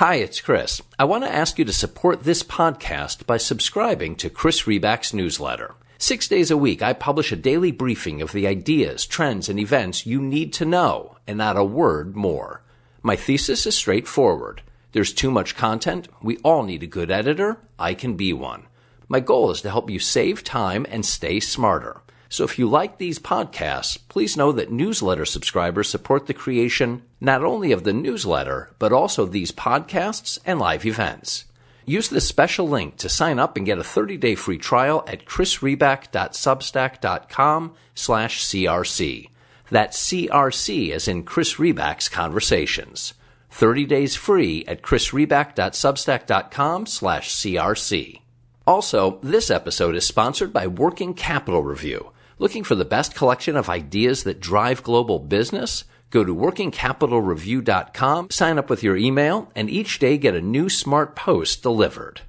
Hi, it's Chris. I want to ask you to support this podcast by subscribing to Chris Riback's newsletter. Six days a week, I publish a daily briefing of the ideas, trends, and events you need to know, and not a word more. My thesis is straightforward. There's too much content. We all need a good editor. I can be one. My goal is to help you save time and stay smarter. So if you like these podcasts, please know that newsletter subscribers support the creation not only of the newsletter, but also these podcasts and live events. Use this special link to sign up and get a 30-day free trial at chrisriback.substack.com slash CRC. That's CRC as in Chris Riback's Conversations. 30 days free at chrisriback.substack.com slash CRC. Also, this episode is sponsored by Working Capital Review. Looking for the best collection of ideas that drive global business? Go to workingcapitalreview.com, sign up with your email, and each day get a new smart post delivered.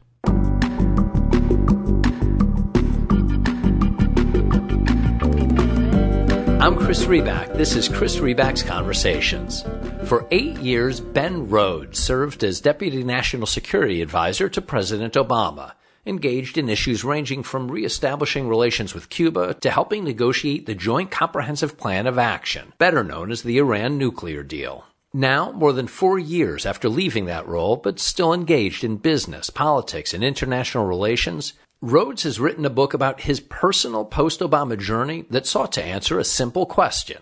I'm Chris Riback. This is Chris Riback's Conversations. For eight years, Ben Rhodes served as Deputy National Security Advisor to President Obama engaged in issues ranging from reestablishing relations with Cuba to helping negotiate the Joint Comprehensive Plan of Action, better known as the Iran nuclear deal. Now, more than four years after leaving that role, but still engaged in business, politics, and international relations, Rhodes has written a book about his personal post Obama journey that sought to answer a simple question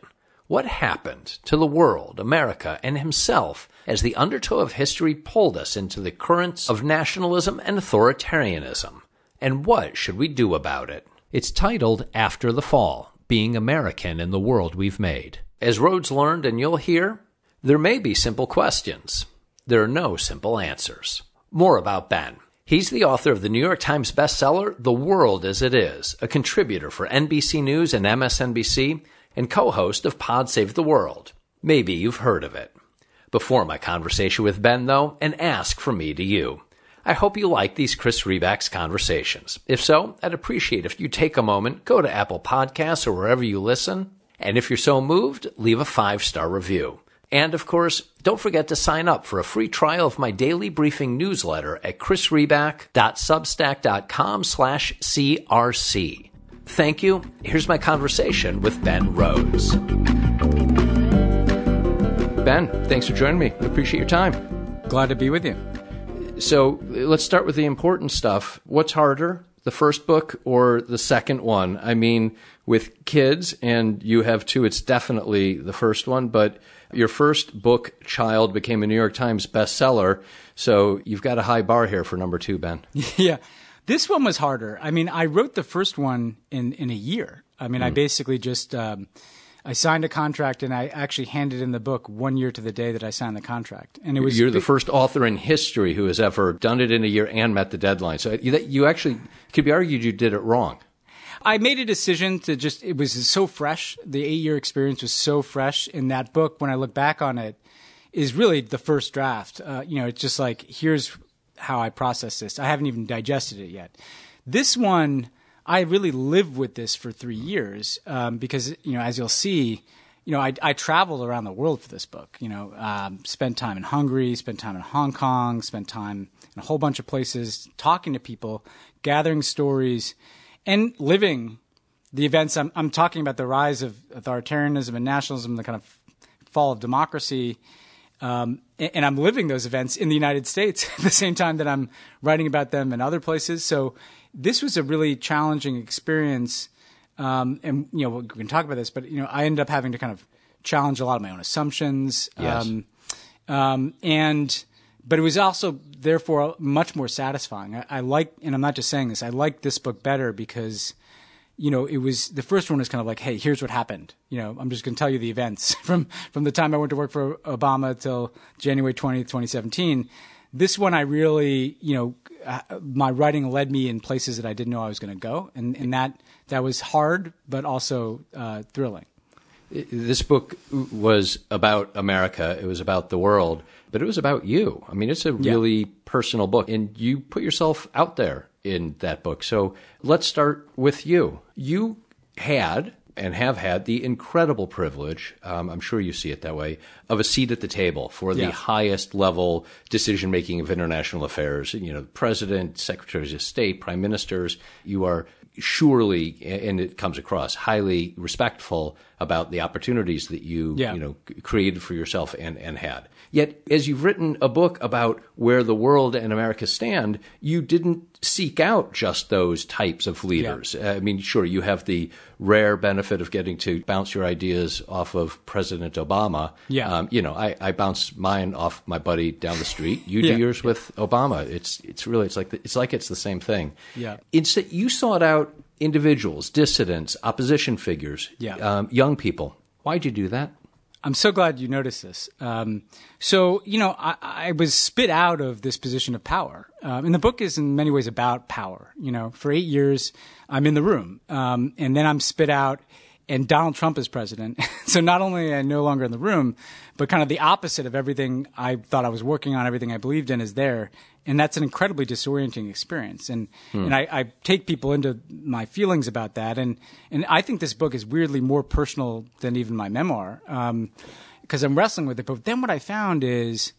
What happened to the world, America, and himself as the undertow of history pulled us into the currents of nationalism and authoritarianism. And what should we do about it? It's titled After the Fall Being American in the World We've Made. As Rhodes learned, and you'll hear, there may be simple questions. There are no simple answers. More about Ben. He's the author of the New York Times bestseller, The World as It Is, a contributor for NBC News and MSNBC, and co host of Pod Save the World. Maybe you've heard of it before my conversation with Ben, though, and ask from me to you. I hope you like these Chris Riback's conversations. If so, I'd appreciate if you take a moment, go to Apple Podcasts or wherever you listen, and if you're so moved, leave a five star review. And of course, don't forget to sign up for a free trial of my daily briefing newsletter at chrisriback.substack.com slash CRC. Thank you. Here's my conversation with Ben Rhodes. Ben, thanks for joining me. Appreciate your time. Glad to be with you. So let's start with the important stuff. What's harder, the first book or the second one? I mean, with kids, and you have two, it's definitely the first one, but your first book, Child, became a New York Times bestseller. So you've got a high bar here for number two, Ben. Yeah. This one was harder. I mean, I wrote the first one in, in a year. I mean, mm. I basically just. Um, I signed a contract and I actually handed in the book one year to the day that I signed the contract. And it was you're the first author in history who has ever done it in a year and met the deadline. So you, you actually could be argued you did it wrong. I made a decision to just it was so fresh. The eight year experience was so fresh in that book. When I look back on it, is really the first draft. Uh, you know, it's just like here's how I process this. I haven't even digested it yet. This one I really lived with this for three years um, because you know, as you'll see, you know, I, I traveled around the world for this book. You know, um, spent time in Hungary, spent time in Hong Kong, spent time in a whole bunch of places, talking to people, gathering stories, and living the events. I'm, I'm talking about the rise of authoritarianism and nationalism, the kind of fall of democracy. Um, and I'm living those events in the United States at the same time that I'm writing about them in other places. So this was a really challenging experience. Um, and you know we can talk about this, but you know I ended up having to kind of challenge a lot of my own assumptions. Yes. Um, um, and but it was also therefore much more satisfying. I, I like, and I'm not just saying this. I like this book better because you know, it was the first one was kind of like, hey, here's what happened. You know, I'm just going to tell you the events from from the time I went to work for Obama till January 20th, 2017. This one, I really, you know, uh, my writing led me in places that I didn't know I was going to go, and and that that was hard, but also uh, thrilling. This book was about America. It was about the world, but it was about you. I mean, it's a really yeah. personal book, and you put yourself out there in that book. So let's start with you. You had and have had the incredible privilege, um, I'm sure you see it that way, of a seat at the table for the Yeah. highest level decision making of international affairs. You know, president, secretaries of state, prime ministers. You are surely, and it comes across, highly respectful about the opportunities that you, Yeah. you know, created for yourself and, and had. Yet, as you've written a book about where the world and America stand, you didn't seek out just those types of leaders. Uh, I mean, sure, you have the rare benefit of getting to bounce your ideas off of President Obama. Yeah. Um, you know, I, I bounce mine off my buddy down the street. You Yeah. do yours with Obama. It's it's really it's like the, it's like it's the same thing. Yeah. Instead, you sought out individuals, dissidents, opposition figures, Yeah. um, young people. Why'd you do that? I'm so glad you noticed this. Um, so, you know, I, I was spit out of this position of power. Um, and the book is in many ways about power. You know, for eight years, I'm in the room. Um, and then I'm spit out, and Donald Trump is president. so not only am I no longer in the room, but kind of the opposite of everything I thought I was working on, everything I believed in is there. And that's an incredibly disorienting experience. And, and I, I take people into my feelings about that. And, and I think this book is weirdly more personal than even my memoir. Um, because I'm wrestling with it. But then what I found is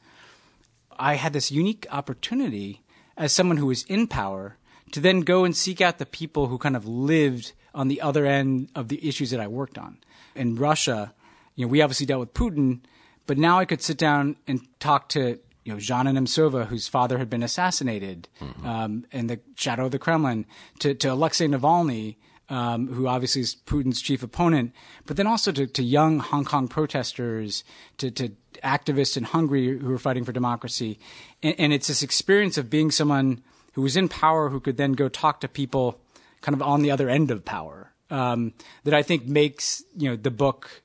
I had this unique opportunity as someone who was in power to then go and seek out the people who kind of lived on the other end of the issues that I worked on. In Russia, you know, we obviously dealt with Putin, but now I could sit down and talk to you know Zhanna Nemtsova, whose father had been assassinated um, in the shadow of the Kremlin, to, to Alexei Navalny, um, who obviously is Putin's chief opponent, but then also to, to young Hong Kong protesters, to, to activists in Hungary who are fighting for democracy. And, and it's this experience of being someone who was in power who could then go talk to people kind of on the other end of power um, that I think makes you know the book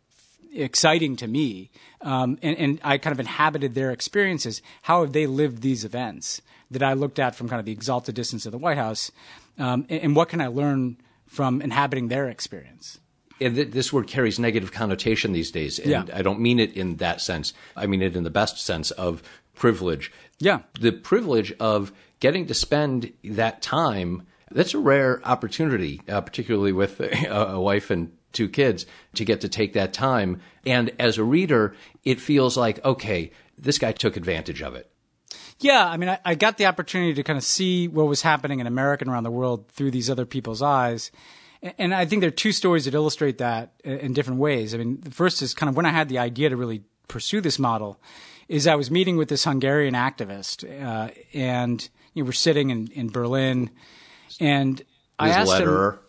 exciting to me. Um, and, and I kind of inhabited their experiences. How have they lived these events that I looked at from kind of the exalted distance of the White House? Um, and, and what can I learn from inhabiting their experience? and th- this word carries negative connotation these days, and Yeah. I don't mean it in that sense. I mean it in the best sense of privilege. Yeah. the privilege of getting to spend that time. That's a rare opportunity, uh, particularly with a, a wife and two kids, to get to take that time. And as a reader, it feels like okay, this guy took advantage of it. Yeah, I mean, I, I got the opportunity to kind of see what was happening in America and around the world through these other people's eyes. And- I think there are two stories that illustrate that in in different ways. I mean, the first is kind of when I had the idea to really pursue this model, is I was meeting with this Hungarian activist, uh, and you know, we're sitting in, in Berlin, and I His asked him, Lederer.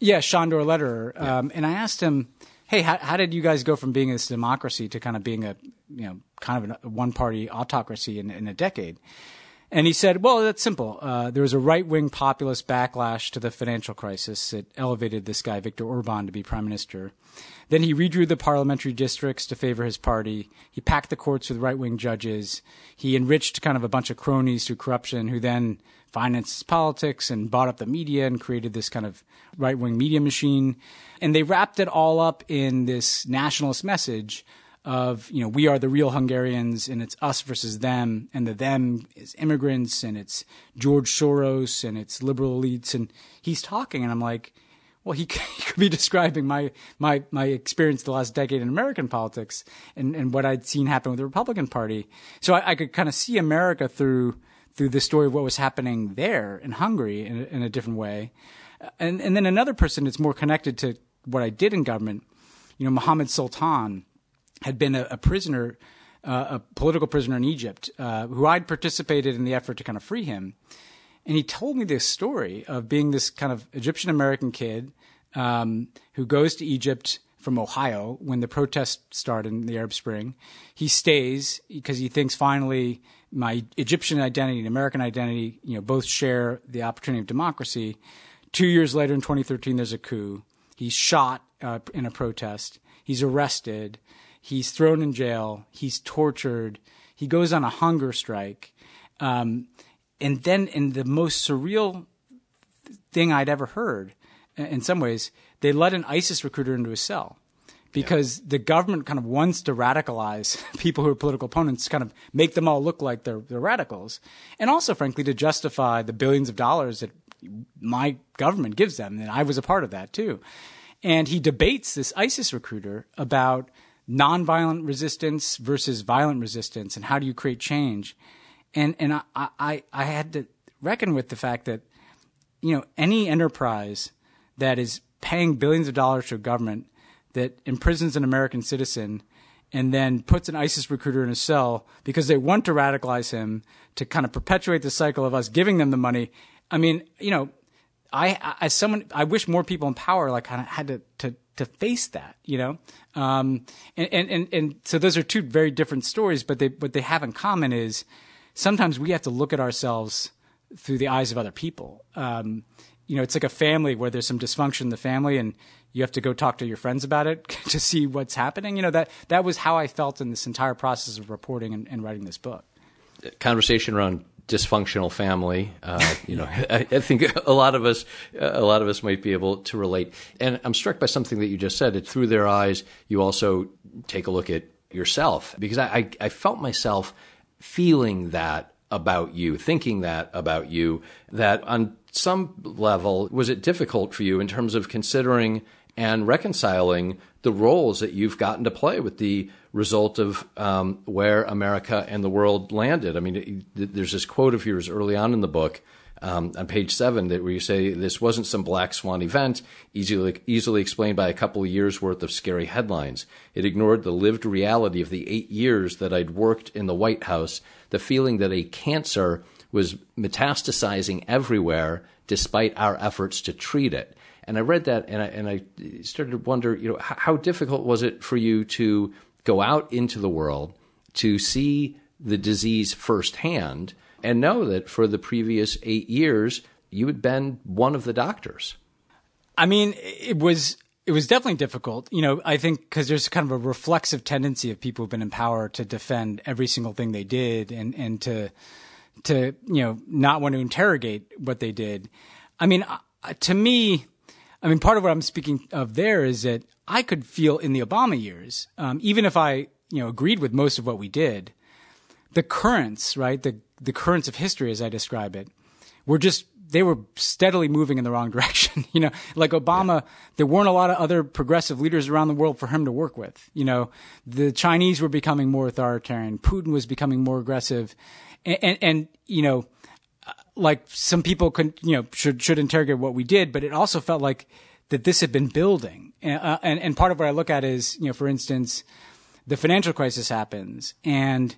yeah, Sándor Lederer. Um, and I asked him, hey, how, how did you guys go from being this democracy to kind of being a, you know, kind of a one party autocracy in, in a decade? And he said, well, that's simple. Uh, there was a right wing populist backlash to the financial crisis that elevated this guy, Viktor Orban, to be prime minister. Then he redrew the parliamentary districts to favor his party. He packed the courts with right wing judges. He enriched kind of a bunch of cronies through corruption who then financed politics and bought up the media and created this kind of right wing media machine. And they wrapped it all up in this nationalist message of you know we are the real Hungarians and it's us versus them and the them is immigrants and it's George Soros and it's liberal elites and he's talking and I'm like well he, could be describing my my my experience the last decade in American politics and and what I'd seen happen with the Republican Party so I, I could kind of see America through through the story of what was happening there in Hungary in, a- in a different way and and then another person that's more connected to what I did in government you know Mohammed Sultan had been a, a prisoner, uh, a political prisoner in Egypt, uh, who I'd participated in the effort to kind of free him. And he told me this story of being this kind of Egyptian American kid um, who goes to Egypt from Ohio when the protests start in the Arab Spring. He stays because he thinks finally my Egyptian identity and American identity, you know, both share the opportunity of democracy. Two years later, in 2013, there's a coup. He's shot uh, in a protest. He's arrested. He's thrown in jail. He's tortured. He goes on a hunger strike. Um, and then, in the most surreal thing I'd ever heard, in some ways, they let an ISIS recruiter into a cell because the government kind of wants to radicalize people who are political opponents, kind of make them all look like they're, they're radicals, and also, frankly, to justify the billions of dollars that my government gives them. And I was a part of that too. and he debates this ISIS recruiter about nonviolent resistance versus violent resistance and how do you create change. And and I, I, I had to reckon with the fact that, you know, any enterprise that is paying billions of dollars to a government that imprisons an American citizen and then puts an ISIS recruiter in a cell because they want to radicalize him to kind of perpetuate the cycle of us giving them the money. I mean, you know, I as someone, I wish more people in power like kind of had to to to face that, you know. Um, and, and and and so those are two very different stories, but they what they have in common is sometimes we have to look at ourselves through the eyes of other people. Um, you know, it's like a family where there's some dysfunction in the family, and you have to go talk to your friends about it to see what's happening. You know that that was how I felt in this entire process of reporting and, and writing this book. Conversation around dysfunctional family. Uh, you know, I, I, think a lot of us, a lot of us might be able to relate. And I'm struck by something that you just said. That through their eyes, you also take a look at yourself because I, I, I felt myself feeling that about you, thinking that about you. That on some level, was it difficult for you in terms of considering and reconciling the roles that you've gotten to play with the result of um, where America and the world landed. I mean, there's this quote of yours early on in the book um, on page seven that where you say this wasn't some black swan event easily easily explained by a couple of years worth of scary headlines. It ignored the lived reality of the eight years that I'd worked in the White House, the feeling that a cancer was metastasizing everywhere despite our efforts to treat it. And I read that and I, and I started to wonder, you know, how, how difficult was it for you to go out into the world to see the disease firsthand and know that for the previous eight years, you had been one of the doctors. I mean, it was it was definitely difficult. You know, I think because there's kind of a reflexive tendency of people who've been in power to defend every single thing they did and and to to you know not want to interrogate what they did. I mean, to me, I mean, part of what I'm speaking of there is that I could feel in the Obama years, um, even if I, you know, agreed with most of what we did, the currents, right, the the currents of history, as I describe it, were just they were steadily moving in the wrong direction. you know, like Obama, yeah. there weren't a lot of other progressive leaders around the world for him to work with. You know, the Chinese were becoming more authoritarian. Putin was becoming more aggressive, and, and, and you know like some people could, you know, should should interrogate what we did, but it also felt like that this had been building. Uh, and and part of what I look at is, you know, for instance, the financial crisis happens, and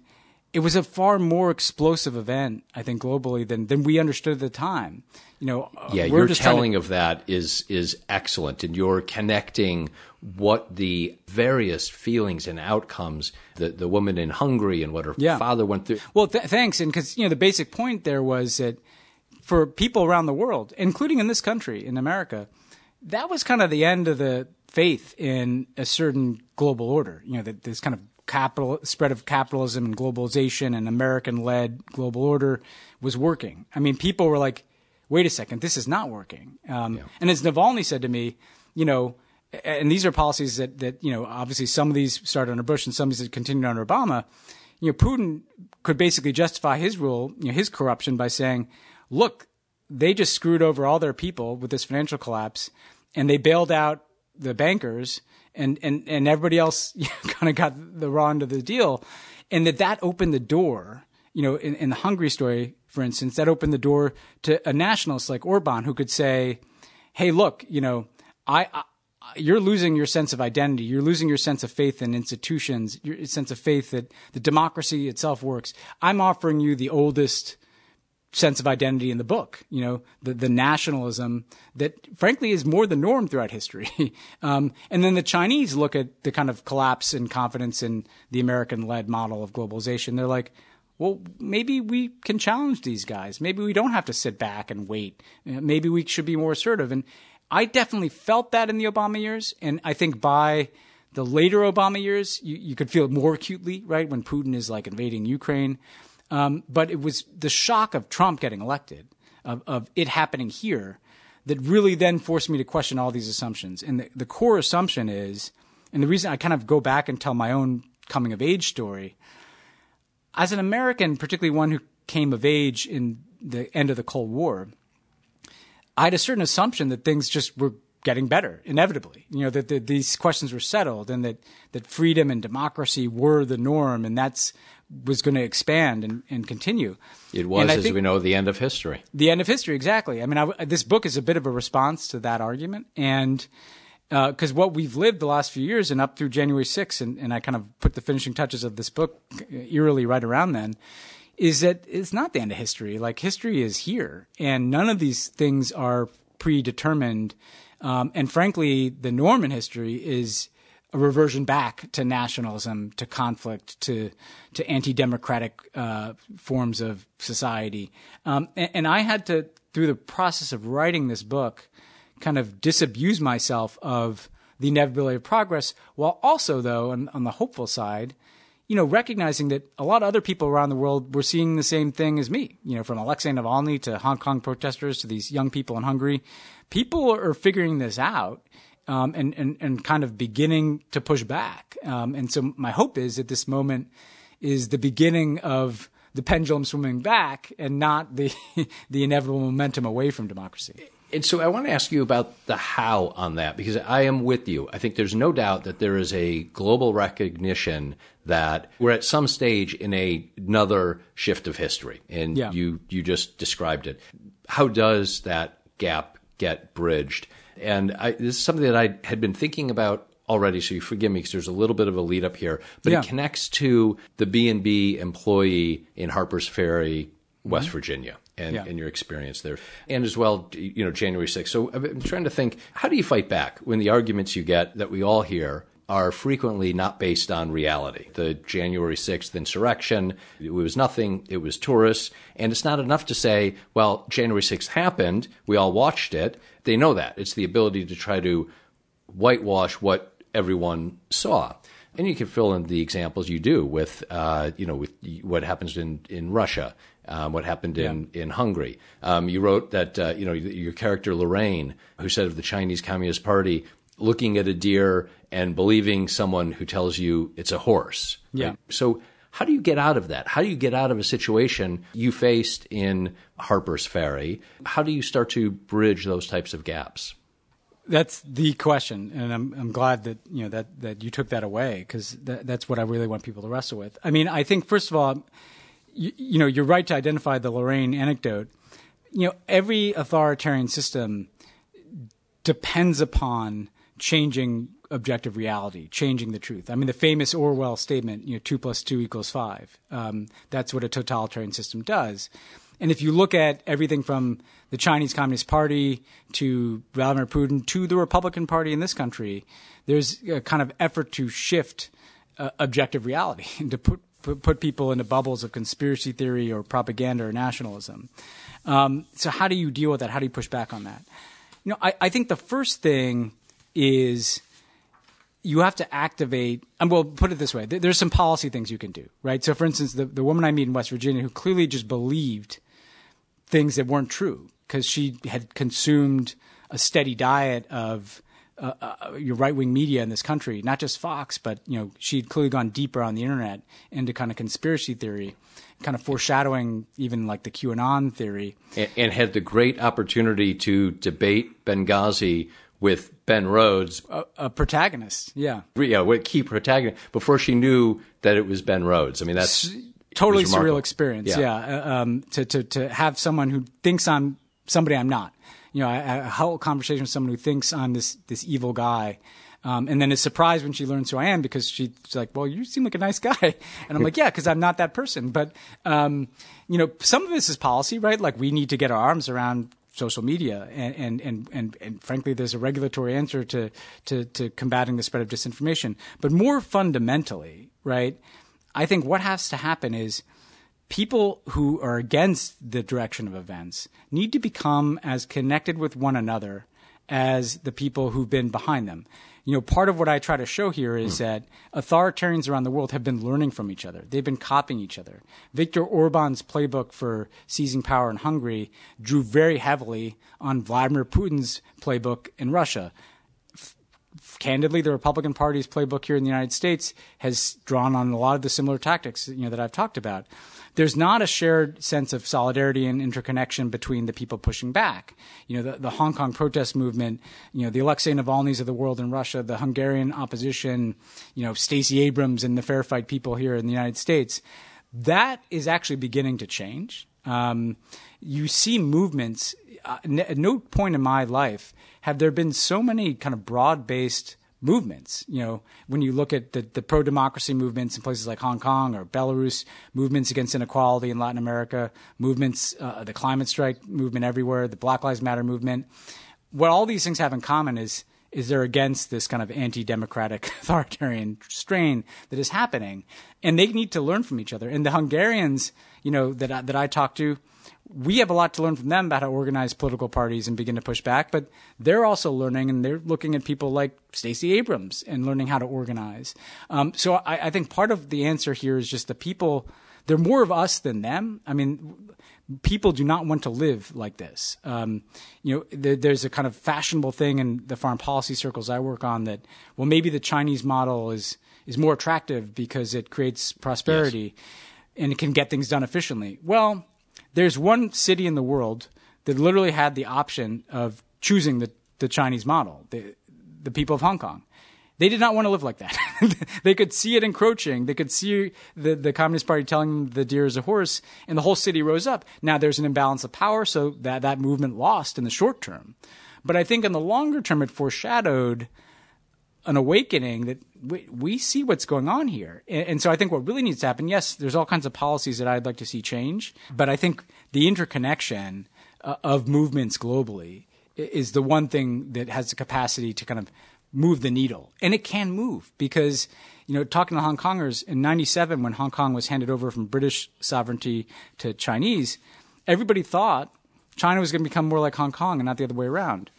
it was a far more explosive event, I think, globally than than we understood at the time. You know, yeah, your telling to... of that is is excellent, and you're connecting what the various feelings and outcomes the the woman in Hungary and what her yeah. father went through. Well, th- thanks, and because you know the basic point there was that for people around the world, including in this country, in America, that was kind of the end of the faith in a certain global order. You know, that this kind of capital spread of capitalism and globalization and American-led global order was working. I mean, people were like, "Wait a second, this is not working." Um, yeah. And as Navalny said to me, you know, and these are policies that that you know, obviously some of these started under Bush and some of these continued under Obama. You know, Putin could basically justify his rule, you know, his corruption by saying, "Look, they just screwed over all their people with this financial collapse, and they bailed out the bankers." and and and everybody else kind of got the raw end of the deal, and that that opened the door. You know, in, in the Hungary story, for instance, that opened the door to a nationalist like Orban who could say, "Hey, look, you know, I, I you're losing your sense of identity. You're losing your sense of faith in institutions, your sense of faith that the democracy itself works. I'm offering you the oldest sense of identity in the book. You know, the the nationalism that frankly is more the norm throughout history. um, and then the Chinese look at the kind of collapse in confidence in the American-led model of globalization. They're like, well, maybe we can challenge these guys. Maybe we don't have to sit back and wait. Maybe we should be more assertive. And I definitely felt that in the Obama years, and I think by the later Obama years, you, you could feel it more acutely, right, when Putin is like invading Ukraine. Um, but it was the shock of Trump getting elected, of, of it happening here, that really then forced me to question all these assumptions. And the, the core assumption is, and the reason I kind of go back and tell my own coming of age story, as an American, particularly one who came of age in the end of the Cold War, I had a certain assumption that things just were getting better inevitably. You know that, that these questions were settled, and that that freedom and democracy were the norm, and that's was going to expand and, and continue. It was, as we know, the end of history. The end of history, exactly. I mean, I, this book is a bit of a response to that argument, and because uh, what we've lived the last few years and up through January 6th, and, and I kind of put the finishing touches of this book eerily right around then, is that it's not the end of history. Like history is here, and none of these things are predetermined. Um, and frankly, the norm in history is a reversion back to nationalism, to conflict, to to anti-democratic uh, forms of society. Um, and, and, I had to, through the process of writing this book, kind of disabuse myself of the inevitability of progress, while also, though, on, on the hopeful side, you know, recognizing that a lot of other people around the world were seeing the same thing as me. You know, from Alexei Navalny to Hong Kong protesters to these young people in Hungary, people are figuring this out um, and, and, and kind of beginning to push back. Um, and so my hope is that this moment is the beginning of the pendulum swimming back and not the, the inevitable momentum away from democracy. And so I want to ask you about the how on that because I am with you. I think there's no doubt that there is a global recognition that we're at some stage in a, another shift of history, and yeah. you you just described it. How does that gap get bridged? And I, this is something that I had been thinking about already, so you forgive me because there's a little bit of a lead up here, but yeah. it connects to the B and B employee in Harper's Ferry, West mm-hmm. Virginia. And, yeah. and, your experience there, and as well, you know, January 6th. So I'm trying to think, how do you fight back when the arguments you get that we all hear are frequently not based on reality. The January 6th insurrection, it was nothing, it was tourists, and it's not enough to say, well, January 6th happened, we all watched it. They know that. It's the ability to try to whitewash what everyone saw. And you can fill in the examples you do with, uh, you know, with what happens in, in Russia, um, what happened in, yeah. in Hungary. Um, you wrote that, uh, you know, your character Lorraine, who said of the Chinese Communist Party, looking at a deer and believing someone who tells you it's a horse. Yeah. Right? So how do you get out of that? How do you get out of a situation you faced in Harper's Ferry? How do you start to bridge those types of gaps? That's the question, and I'm I'm glad that you know that that you took that away because that, that's what I really want people to wrestle with. I mean, I think first of all, you, you know, you're right to identify the Lorraine anecdote. You know, every authoritarian system depends upon changing objective reality, changing the truth. I mean, the famous Orwell statement, you know, two plus two equals five. Um, that's what a totalitarian system does. And if you look at everything from the Chinese Communist Party to Vladimir Putin to the Republican Party in this country, there's a kind of effort to shift uh, objective reality and to put, put, people into bubbles of conspiracy theory or propaganda or nationalism. Um, so how do you deal with that? How do you push back on that? You know, I, I think the first thing is you have to activate. And we'll put it this way: there's some policy things you can do, right? So, for instance, the the woman I meet in West Virginia who clearly just believed things that weren't true because she had consumed a steady diet of uh, uh, your right wing media in this country, not just Fox, but you know she'd clearly gone deeper on the internet into kind of conspiracy theory, kind of foreshadowing even like the QAnon theory, and, and had the great opportunity to debate Benghazi with Ben Rhodes, a, a, protagonist. Yeah, yeah, what key protagonist before she knew that it was Ben Rhodes. I mean, that's S- totally surreal experience. Yeah, yeah. Uh, um, to to to have someone who thinks I'm somebody I'm not. You know, a, a whole conversation with someone who thinks I'm this this evil guy. Um, and then is surprised when she learns who I am because she's like, "Well, you seem like a nice guy," and I'm like, "Yeah, because I'm not that person." But um, you know, some of this is policy, right? Like we need to get our arms around social media, and, and, and, and, and frankly, there's a regulatory answer to, to, to combating the spread of disinformation. But more fundamentally, right, I think what has to happen is people who are against the direction of events need to become as connected with one another as the people who've been behind them you know, part of what I try to show here is mm. that authoritarians around the world have been learning from each other. They've been copying each other. Viktor Orban's playbook for seizing power in Hungary drew very heavily on Vladimir Putin's playbook in Russia. Candidly, the Republican Party's playbook here in the United States has drawn on a lot of the similar tactics you know that I've talked about. There's not a shared sense of solidarity and interconnection between the people pushing back. You know, the, the Hong Kong protest movement, you know, the Alexei Navalny's of the world in Russia, the Hungarian opposition, you know, Stacey Abrams and the Fair Fight people here in the United States. That is actually beginning to change. Um, you see movements. Uh, at no point in my life have there been so many kind of broad based movements. You know, when you look at the, the pro democracy movements in places like Hong Kong or Belarus, movements against inequality in Latin America, movements, uh, the climate strike movement everywhere, the Black Lives Matter movement. What all these things have in common is is they're against this kind of anti-democratic authoritarian strain that is happening, and they need to learn from each other. And the Hungarians, you know, that I, that I talked to, we have a lot to learn from them about how to organize political parties and begin to push back, but they're also learning and they're looking at people like Stacey Abrams and learning how to organize. Um, so I, I, think part of the answer here is just the people, they're more of us than them. I mean, people do not want to live like this. Um, you know, there, there's a kind of fashionable thing in the foreign policy circles I work on that, well, maybe the Chinese model is, is more attractive because it creates prosperity yes. and it can get things done efficiently. Well, there's one city in the world that literally had the option of choosing the, the Chinese model, the, the people of Hong Kong. They did not want to live like that. they could see it encroaching. They could see the, the Communist Party telling the deer is a horse, and the whole city rose up. Now there's an imbalance of power, so that, that movement lost in the short term. But I think in the longer term, it foreshadowed an awakening that we, we see what's going on here. And, and, so I think what really needs to happen, yes, there's all kinds of policies that I'd like to see change, but I think the interconnection uh, of movements globally is the one thing that has the capacity to kind of move the needle. And it can move because, you know, talking to Hong Kongers in 97 when Hong Kong was handed over from British sovereignty to Chinese, everybody thought China was going to become more like Hong Kong and not the other way around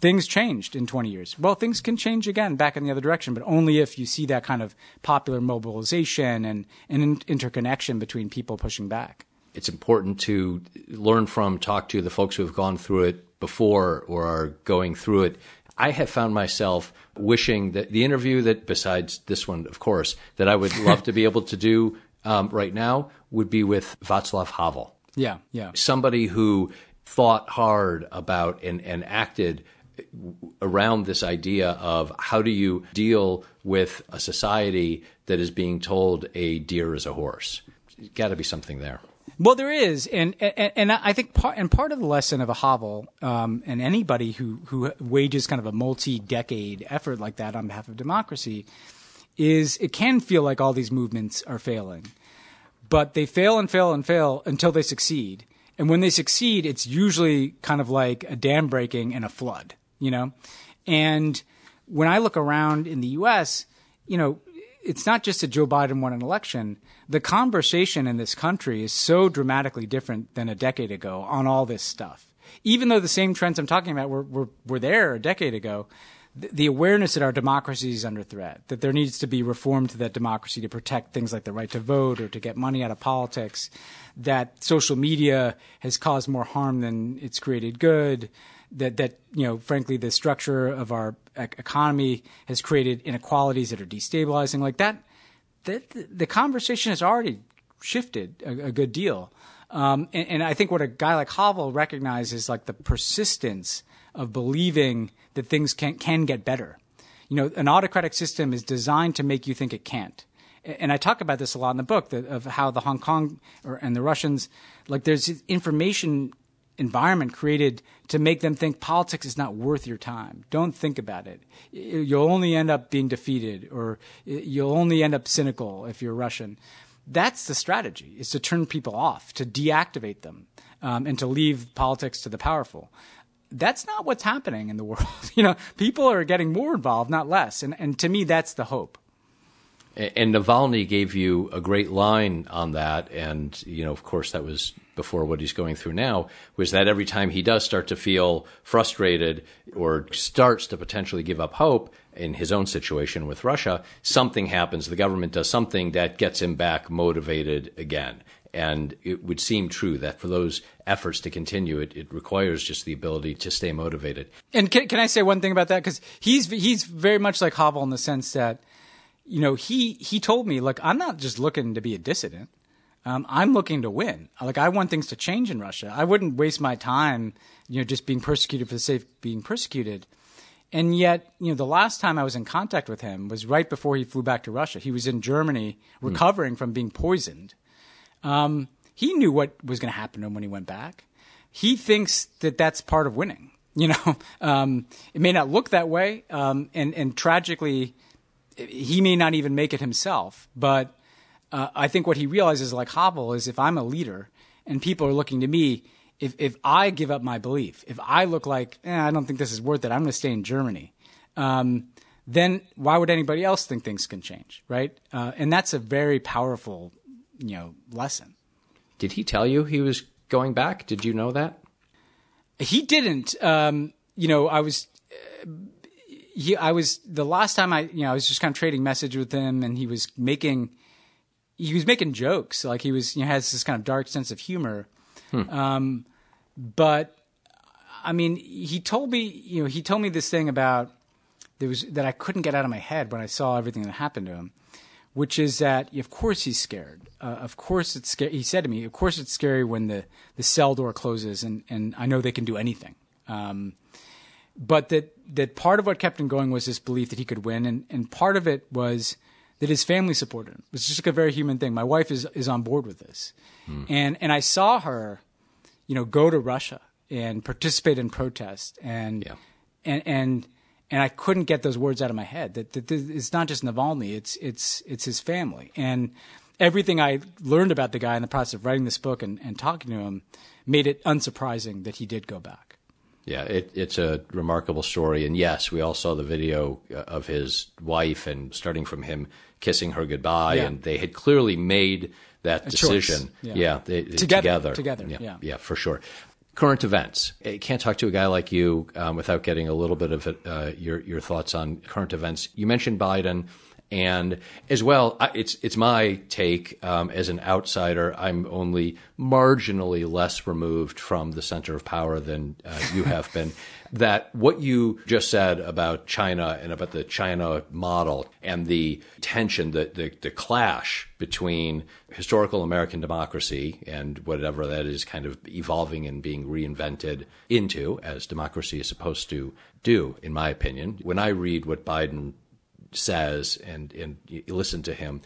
things changed in 20 years. Well, things can change again back in the other direction, but only if you see that kind of popular mobilization and, and interconnection between people pushing back. It's important to learn from, talk to the folks who have gone through it before or are going through it. I have found myself wishing that the interview that, besides this one, of course, that I would love to be able to do um, right now would be with Václav Havel. Yeah, yeah. Somebody who thought hard about and, and acted around this idea of how do you deal with a society that is being told a deer is a horse. Got to be something there. Well, there is, and and, and I think part and part of the lesson of a Havel, um, and anybody who who wages kind of a multi-decade effort like that on behalf of democracy, is it can feel like all these movements are failing, but they fail and fail and fail until they succeed. And when they succeed, it's usually kind of like a dam breaking and a flood you know? And when I look around in the US, you know, it's not just that Joe Biden won an election. The conversation in this country is so dramatically different than a decade ago on all this stuff. Even though the same trends I'm talking about were, were, were there a decade ago, the awareness that our democracy is under threat, that there needs to be reform to that democracy to protect things like the right to vote or to get money out of politics, that social media has caused more harm than it's created good, that that you know, frankly, the structure of our economy has created inequalities that are destabilizing. Like that, that the conversation has already shifted a, a good deal. Um, and, and, I think what a guy like Havel recognizes like the persistence of believing that things can can get better. You know, an autocratic system is designed to make you think it can't. And I talk about this a lot in the book that, of how the Hong Kong or, and the Russians, like there's information environment created to make them think politics is not worth your time. Don't think about it. You'll only end up being defeated or you'll only end up cynical if you're Russian. That's the strategy, is to turn people off, to deactivate them, um, and to leave politics to the powerful. That's not what's happening in the world. you know, people are getting more involved, not less. And, and to me, that's the hope. And Navalny gave you a great line on that, and you know, of course, that was before what he's going through now. Was that every time he does start to feel frustrated or starts to potentially give up hope in his own situation with Russia, something happens. The government does something that gets him back motivated again. And it would seem true that for those efforts to continue, it, it requires just the ability to stay motivated. And can, can I say one thing about that? Because he's he's very much like Havel in the sense that, you know, he he told me, look, I'm not just looking to be a dissident. Um, I'm looking to win. Like I want things to change in Russia. I wouldn't waste my time, you know, just being persecuted for the sake of being persecuted. And yet, you know, the last time I was in contact with him was right before he flew back to Russia. He was in Germany recovering mm. from being poisoned. Um, he knew what was going to happen to him when he went back. He thinks that that's part of winning. You know, um, it may not look that way, um, and and tragically, he may not even make it himself. But uh, I think what he realizes, like Havel, is if I'm a leader and people are looking to me, if if I give up my belief, if I look like eh, I don't think this is worth it, I'm going to stay in Germany. Um, then why would anybody else think things can change, right? Uh, and that's a very powerful, you know, lesson. Did he tell you he was going back? Did you know that? He didn't. Um, you know, I was. Uh, he, I was the last time I, you know, I was just kind of trading message with him, and he was making, he was making jokes, like he was, you know, has this kind of dark sense of humor. Hmm. Um, but I mean, he told me, you know, he told me this thing about there was that I couldn't get out of my head when I saw everything that happened to him, which is that of course he's scared. Uh, of course it's scary. He said to me, of course it's scary when the the cell door closes, and and I know they can do anything. Um, but that that part of what kept him going was this belief that he could win, and and part of it was that his family supported him. It's just like a very human thing. My wife is is on board with this, mm. and and I saw her you know, go to Russia and participate in protest and yeah. and and and I couldn't get those words out of my head. That, that, that it's not just Navalny; it's it's it's his family and everything I learned about the guy in the process of writing this book and, and talking to him made it unsurprising that he did go back. Yeah, it, it's a remarkable story, and yes, we all saw the video uh, of his wife and starting from him kissing her goodbye, yeah. and they had clearly made that a decision. Yeah, yeah they, together, together, together. Yeah, yeah, for sure. Current events. I can't talk to a guy like you um, without getting a little bit of uh, your your thoughts on current events. You mentioned Biden. And as well, it's it's my take um, as an outsider. I'm only marginally less removed from the center of power than uh, you have been. that what you just said about China and about the China model and the tension, the, the, the clash between historical American democracy and whatever that is kind of evolving and being reinvented into, as democracy is supposed to do, in my opinion. When I read what Biden says and, and listen to him,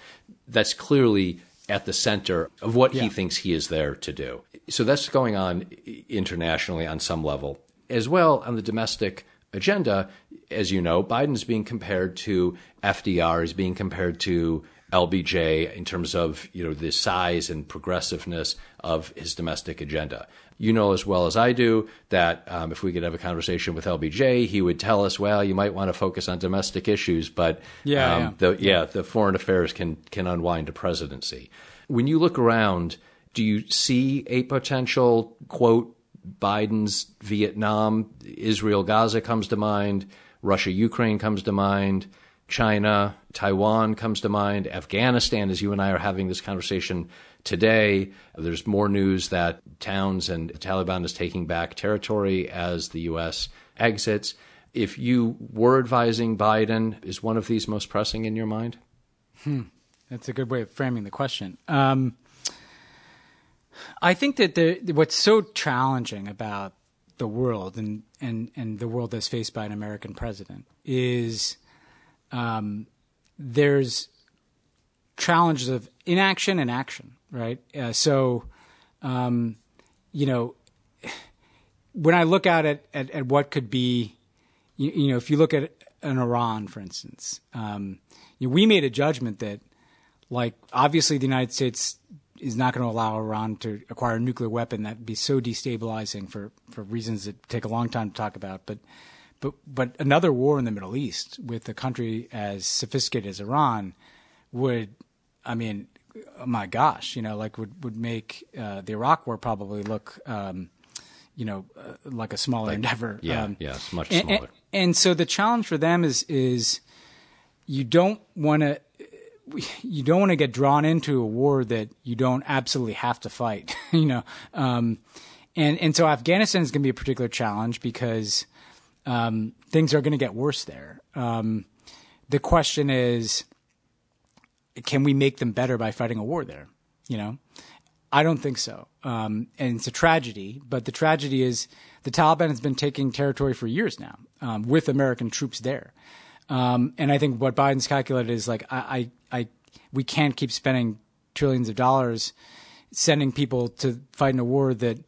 that's clearly at the center of what yeah. he thinks he is there to do. So that's going on internationally on some level. As well, on the domestic agenda, as you know, Biden's being compared to FDR, is being compared to LBJ in terms of you know the size and progressiveness of his domestic agenda. You know as well as I do that um, if we could have a conversation with LBJ, he would tell us, well, you might want to focus on domestic issues, but yeah, um, yeah. The, yeah, the foreign affairs can can unwind a presidency. When you look around, do you see a potential quote Biden's Vietnam, Israel, Gaza comes to mind, Russia, Ukraine comes to mind? China, Taiwan comes to mind, Afghanistan, as you and I are having this conversation today. There's more news that towns and Taliban is taking back territory as the U.S. exits. If you were advising Biden, is one of these most pressing in your mind? Hmm. That's a good way of framing the question. Um, I think that the, what's so challenging about the world and, and, and the world that's faced by an American president is um, there's challenges of inaction and action, right? Uh, so, um, you know, when I look out at, at, at what could be, you, you, know, if you look at an Iran, for instance, um, you know, we made a judgment that, like, obviously the United States is not going to allow Iran to acquire a nuclear weapon. That'd be so destabilizing for, for reasons that take a long time to talk about. But but but another war in the Middle East with a country as sophisticated as Iran would, I mean, oh my gosh, you know, like would would make uh, the Iraq War probably look, um, you know, uh, like a smaller like, endeavor. Yeah, um, yeah, it's much and, smaller. And, and so the challenge for them is is you don't want to you don't want to get drawn into a war that you don't absolutely have to fight, you know. Um, and and so Afghanistan is going to be a particular challenge because um, things are going to get worse there. Um, the question is, can we make them better by fighting a war there? You know, I don't think so. Um, and it's a tragedy, but the tragedy is the Taliban has been taking territory for years now um, with American troops there. Um, and I think what Biden's calculated is like, I, I, I, we can't keep spending trillions of dollars sending people to fight in a war that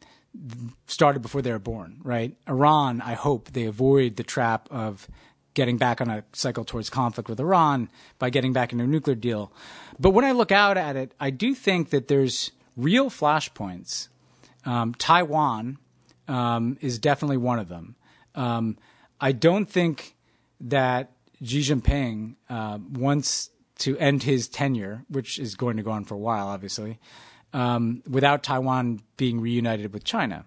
started before they were born, right? Iran, I hope they avoid the trap of getting back on a cycle towards conflict with Iran by getting back into a nuclear deal. But when I look out at it, I do think that there's real flashpoints. Um, Taiwan um, is definitely one of them. Um, I don't think that Xi Jinping uh, wants to end his tenure, which is going to go on for a while, obviously, um, without Taiwan being reunited with China.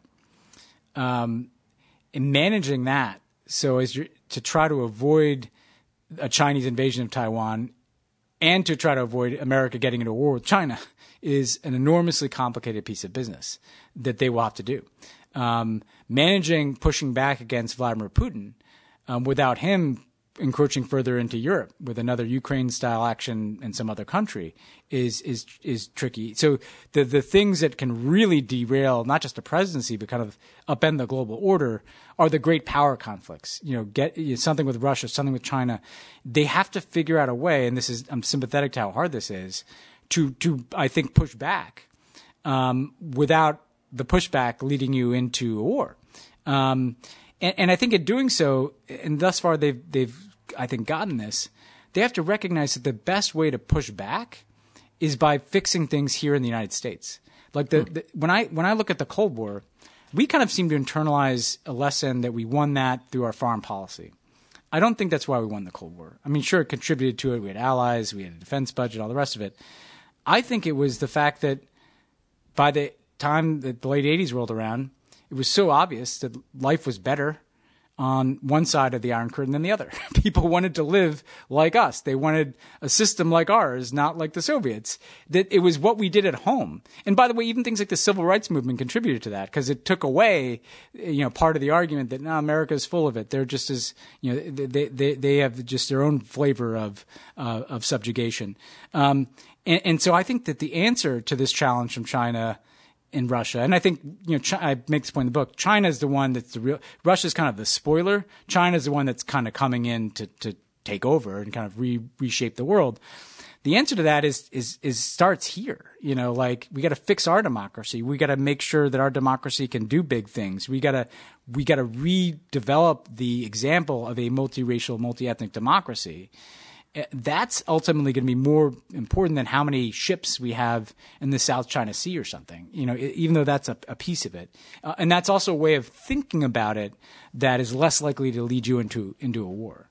Um, in managing that, so as to try to avoid a Chinese invasion of Taiwan and to try to avoid America getting into war with China is an enormously complicated piece of business that they will have to do. Um, managing pushing back against Vladimir Putin um, without him encroaching further into Europe with another Ukraine style action in some other country is is is tricky. So the the things that can really derail not just the presidency but kind of upend the global order are the great power conflicts. You know, get you know, something with Russia, something with China. They have to figure out a way, and this is I'm sympathetic to how hard this is to to I think push back um, without the pushback leading you into a war. Um, and, and, I think in doing so, and thus far they've they've I think gotten this, they have to recognize that the best way to push back is by fixing things here in the United States. Like the, hmm. the when I when I look at the Cold War, we kind of seem to internalize a lesson that we won that through our foreign policy. I don't think that's why we won the Cold War. I mean, sure, it contributed to it. We had allies, we had a defense budget, all the rest of it. I think it was the fact that by the time that the late 80s rolled around, it was so obvious that life was better on one side of the Iron Curtain than the other. People wanted to live like us. They wanted a system like ours, not like the Soviets. That it was what we did at home. And by the way, even things like the civil rights movement contributed to that because it took away, you know, part of the argument that now America is full of it. They're just as, you know, they they they have just their own flavor of uh, of subjugation. Um, and, and so I think that the answer to this challenge from China in Russia. And I think, you know, I make this point in the book. China is the one that's the real, Russia's kind of the spoiler. China is the one that's kind of coming in to, to take over and kind of re, reshape the world. The answer to that is, is, is starts here. You know, like we got to fix our democracy. We got to make sure that our democracy can do big things. We got to, we got to redevelop the example of a multiracial, multi-ethnic democracy. Eh, that's ultimately going to be more important than how many ships we have in the South China Sea or something. You know, even though that's a, a piece of it, uh, and that's also a way of thinking about it that is less likely to lead you into into a war.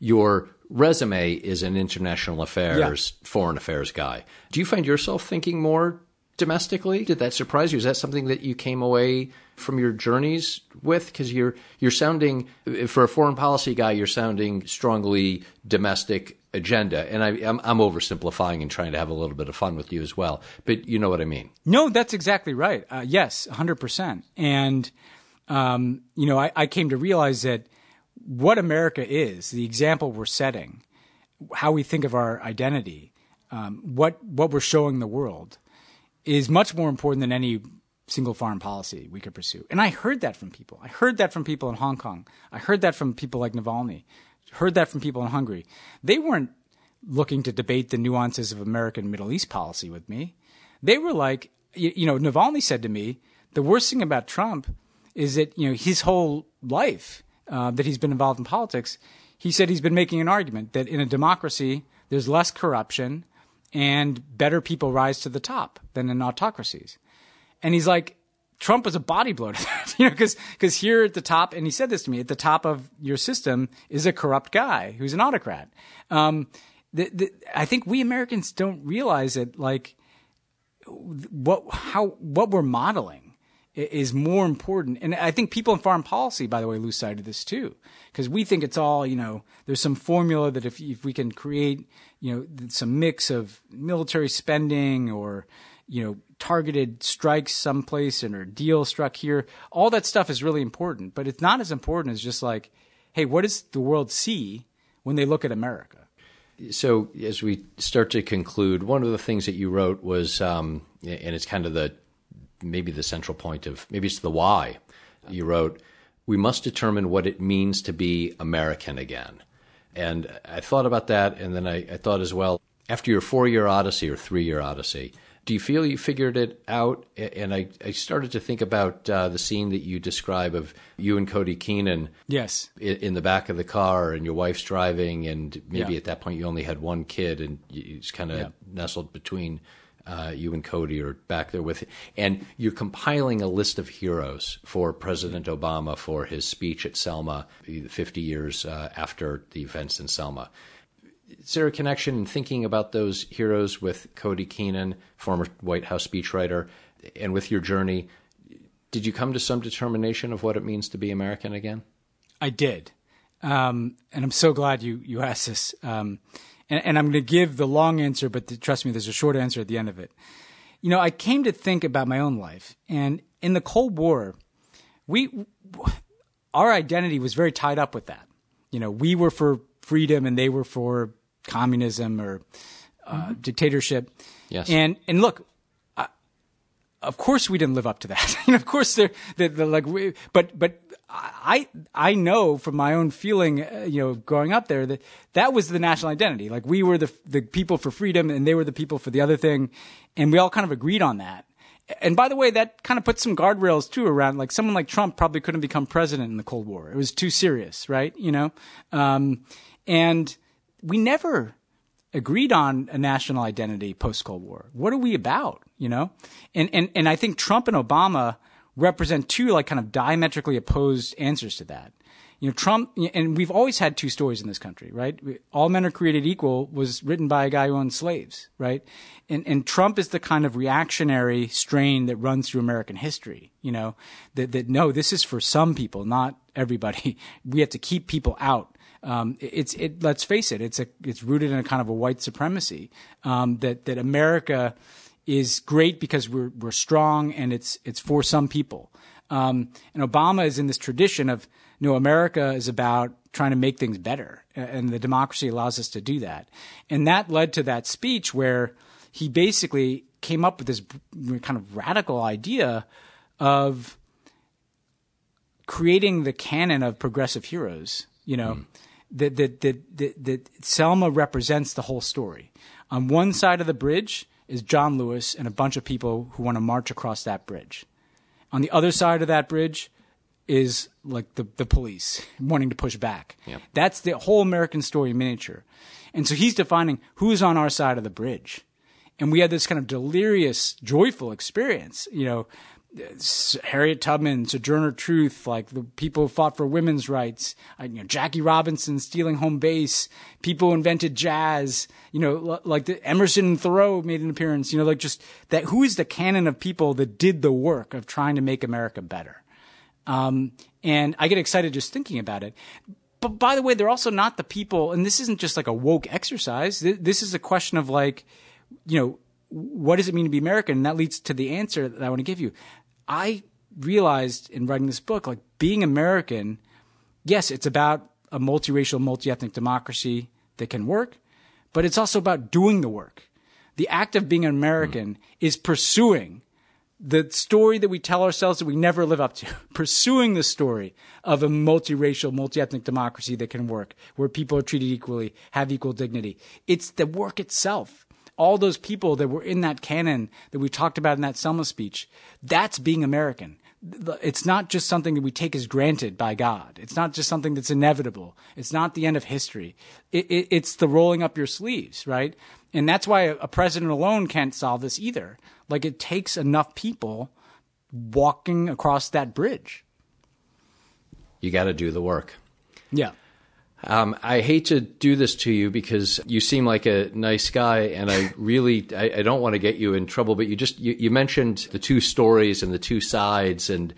Your resume is an international affairs, yeah. foreign affairs guy. Do you find yourself thinking more domestically? Did that surprise you? Is that something that you came away from your journeys with? Because you're you're sounding for a foreign policy guy, you're sounding strongly domestic agenda, and I, am I'm, I'm oversimplifying and trying to have a little bit of fun with you as well. But you know what I mean? No, that's exactly right. Uh, yes, hundred percent. And um, you know, I, I came to realize that what America is, the example we're setting, how we think of our identity, um, what what we're showing the world is much more important than any single foreign policy we could pursue. And I heard that from people. I heard that from people in Hong Kong. I heard that from people like Navalny. Heard that from people in Hungary. They weren't looking to debate the nuances of American Middle East policy with me. They were like, you, you know, Navalny said to me, the worst thing about Trump is that, you know, his whole life uh, that he's been involved in politics, he said he's been making an argument that in a democracy, there's less corruption and better people rise to the top than in autocracies. And he's like, Trump was a body blow to that, you know, because because here at the top, and he said this to me, at the top of your system is a corrupt guy who's an autocrat. Um, the, the, I think we Americans don't realize it, like what how what we're modeling is more important. And I think people in foreign policy, by the way, lose sight of this too, because we think it's all, you know, there's some formula that if, if we can create, you know, some mix of military spending or, you know, targeted strikes someplace and or deal struck here, all that stuff is really important. But it's not as important as just like, hey, what does the world see when they look at America? So, as we start to conclude, one of the things that you wrote was, um, and it's kind of the maybe the central point of maybe it's the why. You wrote, "We must determine what it means to be American again." And I thought about that, and then I, I thought as well, after your four-year odyssey or three-year odyssey, do you feel you figured it out? And I, I started to think about uh, the scene that you describe of you and Cody Keenan. Yes. In, in the back of the car, and your wife's driving, and maybe Yeah. at that point you only had one kid, and you you just kind of Yeah. nestled between uh, you and Cody, are back there with, and you're compiling a list of heroes for President Obama for his speech at Selma, 50 years uh, after the events in Selma is there a connection in thinking about those heroes with Cody Keenan, former White House speechwriter, and with your journey? Did you come to some determination of what it means to be American again? I did, um, and I'm so glad you you asked this. Um, and, and I'm going to give the long answer, but th- trust me, there's a short answer at the end of it. You know, I came to think about my own life, and in the Cold War, we our identity was very tied up with that. You know, we were for freedom, and they were for communism or uh, dictatorship. Yes. And and look, of course we didn't live up to that. know, of course they're, they're, they're like, we, but, but I, I know from my own feeling, uh, you know, growing up there that that was the national identity. Like we were the, the people for freedom and they were the people for the other thing. And we all kind of agreed on that. And by the way, that kind of put some guardrails too around, like someone like Trump probably couldn't become president in the Cold War. It was too serious, right? You know? Um, and we never agreed on a national identity post Cold War. What are we about? You know, and and and I think Trump and Obama represent two like kind of diametrically opposed answers to that. You know, Trump and we've always had two stories in this country, right? All men are created equal was written by a guy who owned slaves, right? And and Trump is the kind of reactionary strain that runs through American history. You know, that that no, this is for some people, not everybody. We have to keep people out um, it's it. Let's face it. It's a it's rooted in a kind of a white supremacy um, that that America is great because we're we're strong and it's it's for some people. Um, and Obama is in this tradition of you no, America is about trying to make things better, and the democracy allows us to do that. And that led to that speech where he basically came up with this kind of radical idea of creating the canon of progressive heroes. You know. Mm that, that, that, that, that Selma represents the whole story. On one side of the bridge is John Lewis and a bunch of people who want to march across that bridge. On the other side of that bridge is like the, the police wanting to push back. Yep. That's the whole American story in miniature. And so he's defining who's on our side of the bridge. And we had this kind of delirious, joyful experience, you know, Harriet Tubman, Sojourner Truth, like the people who fought for women's rights, you know, Jackie Robinson stealing home base, people who invented jazz, you know, like the Emerson Thoreau made an appearance, you know, like just that who is the canon of people that did the work of trying to make America better? Um, and I get excited just thinking about it. But by the way, they're also not the people, and this isn't just like a woke exercise. This is a question of like, you know, what does it mean to be American? And that leads to the answer that I want to give you. I realized in writing this book, like being American, yes, it's about a multiracial, multi-ethnic democracy that can work, but it's also about doing the work. The act of being an American mm. is pursuing the story that we tell ourselves that we never live up to, pursuing the story of a multiracial, multi-ethnic democracy that can work, where people are treated equally, have equal dignity. It's the work itself all those people that were in that canon that we talked about in that Selma speech, that's being American. It's not just something that we take as granted by God. It's not just something that's inevitable. It's not the end of history. It, it, it's the rolling up your sleeves, right? And that's why a president alone can't solve this either. Like it takes enough people walking across that bridge. You got to do the work. Yeah. Um, I hate to do this to you because you seem like a nice guy, and I really I, I don't want to get you in trouble. But you just you, you, mentioned the two stories and the two sides, and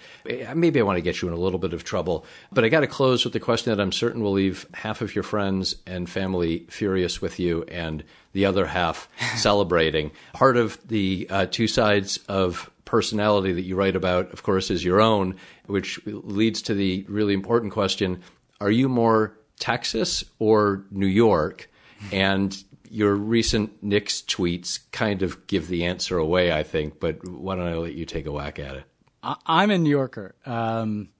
maybe I want to get you in a little bit of trouble. But I got to close with the question that I'm certain will leave half of your friends and family furious with you, and the other half celebrating. Part of the uh, two sides of personality that you write about, of course, is your own, which leads to the really important question: Are you more Texas or New York? And your recent Knicks tweets kind of give the answer away, I think. But why don't I let you take a whack at it? I'm a New Yorker, um,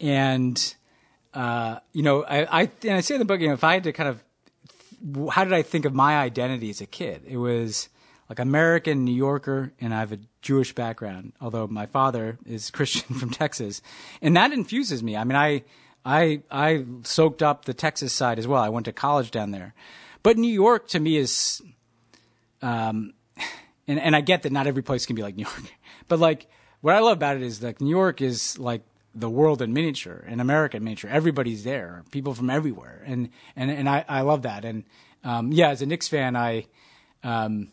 and uh, you know, I, I and I say in the book, you know, if I had to kind of, how did I think of my identity as a kid? It was like American New Yorker, and I have a Jewish background, although my father is Christian from Texas, and that infuses me. I mean, I I I soaked up the Texas side as well. I went to college down there, but New York to me is, um, and and I get that not every place can be like New York, but like what I love about it is like New York is like the world in miniature, in America in miniature. Everybody's there, people from everywhere, and and and I I love that. And um, yeah, as a Knicks fan, I. Um,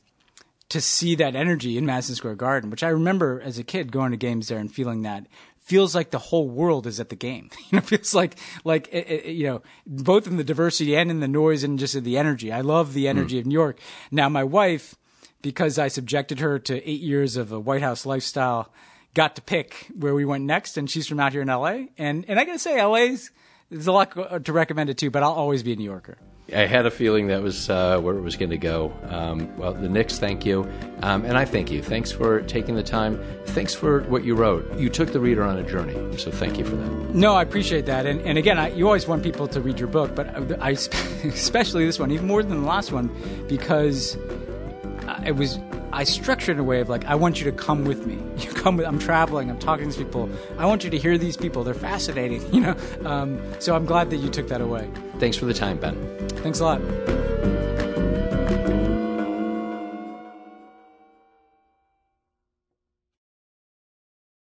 to see that energy in Madison Square Garden, which I remember as a kid going to games there and feeling that feels like the whole world is at the game. You know, it feels like like it, it, you know both in the diversity and in the noise and just in the energy. I love the energy mm. of New York. Now, my wife, because I subjected her to eight years of a White House lifestyle, got to pick where we went next, and she's from out here in L.A. and and I got to say, L.A.'s there's a lot to recommend it too, but I'll always be a New Yorker. I had a feeling that was uh, where it was going to go. Um, well, the Knicks, thank you. Um, and I thank you. Thanks for taking the time. Thanks for what you wrote. You took the reader on a journey. So thank you for that. No, I appreciate that. And, and again, I, you always want people to read your book, but I, especially this one, even more than the last one, because it was I structured in a way of like, I want you to come with me. You come with, I'm traveling, I'm talking to these people. I want you to hear these people. They're fascinating, you know? Um, so I'm glad that you took that away. Thanks for the time, Ben. Thanks a lot.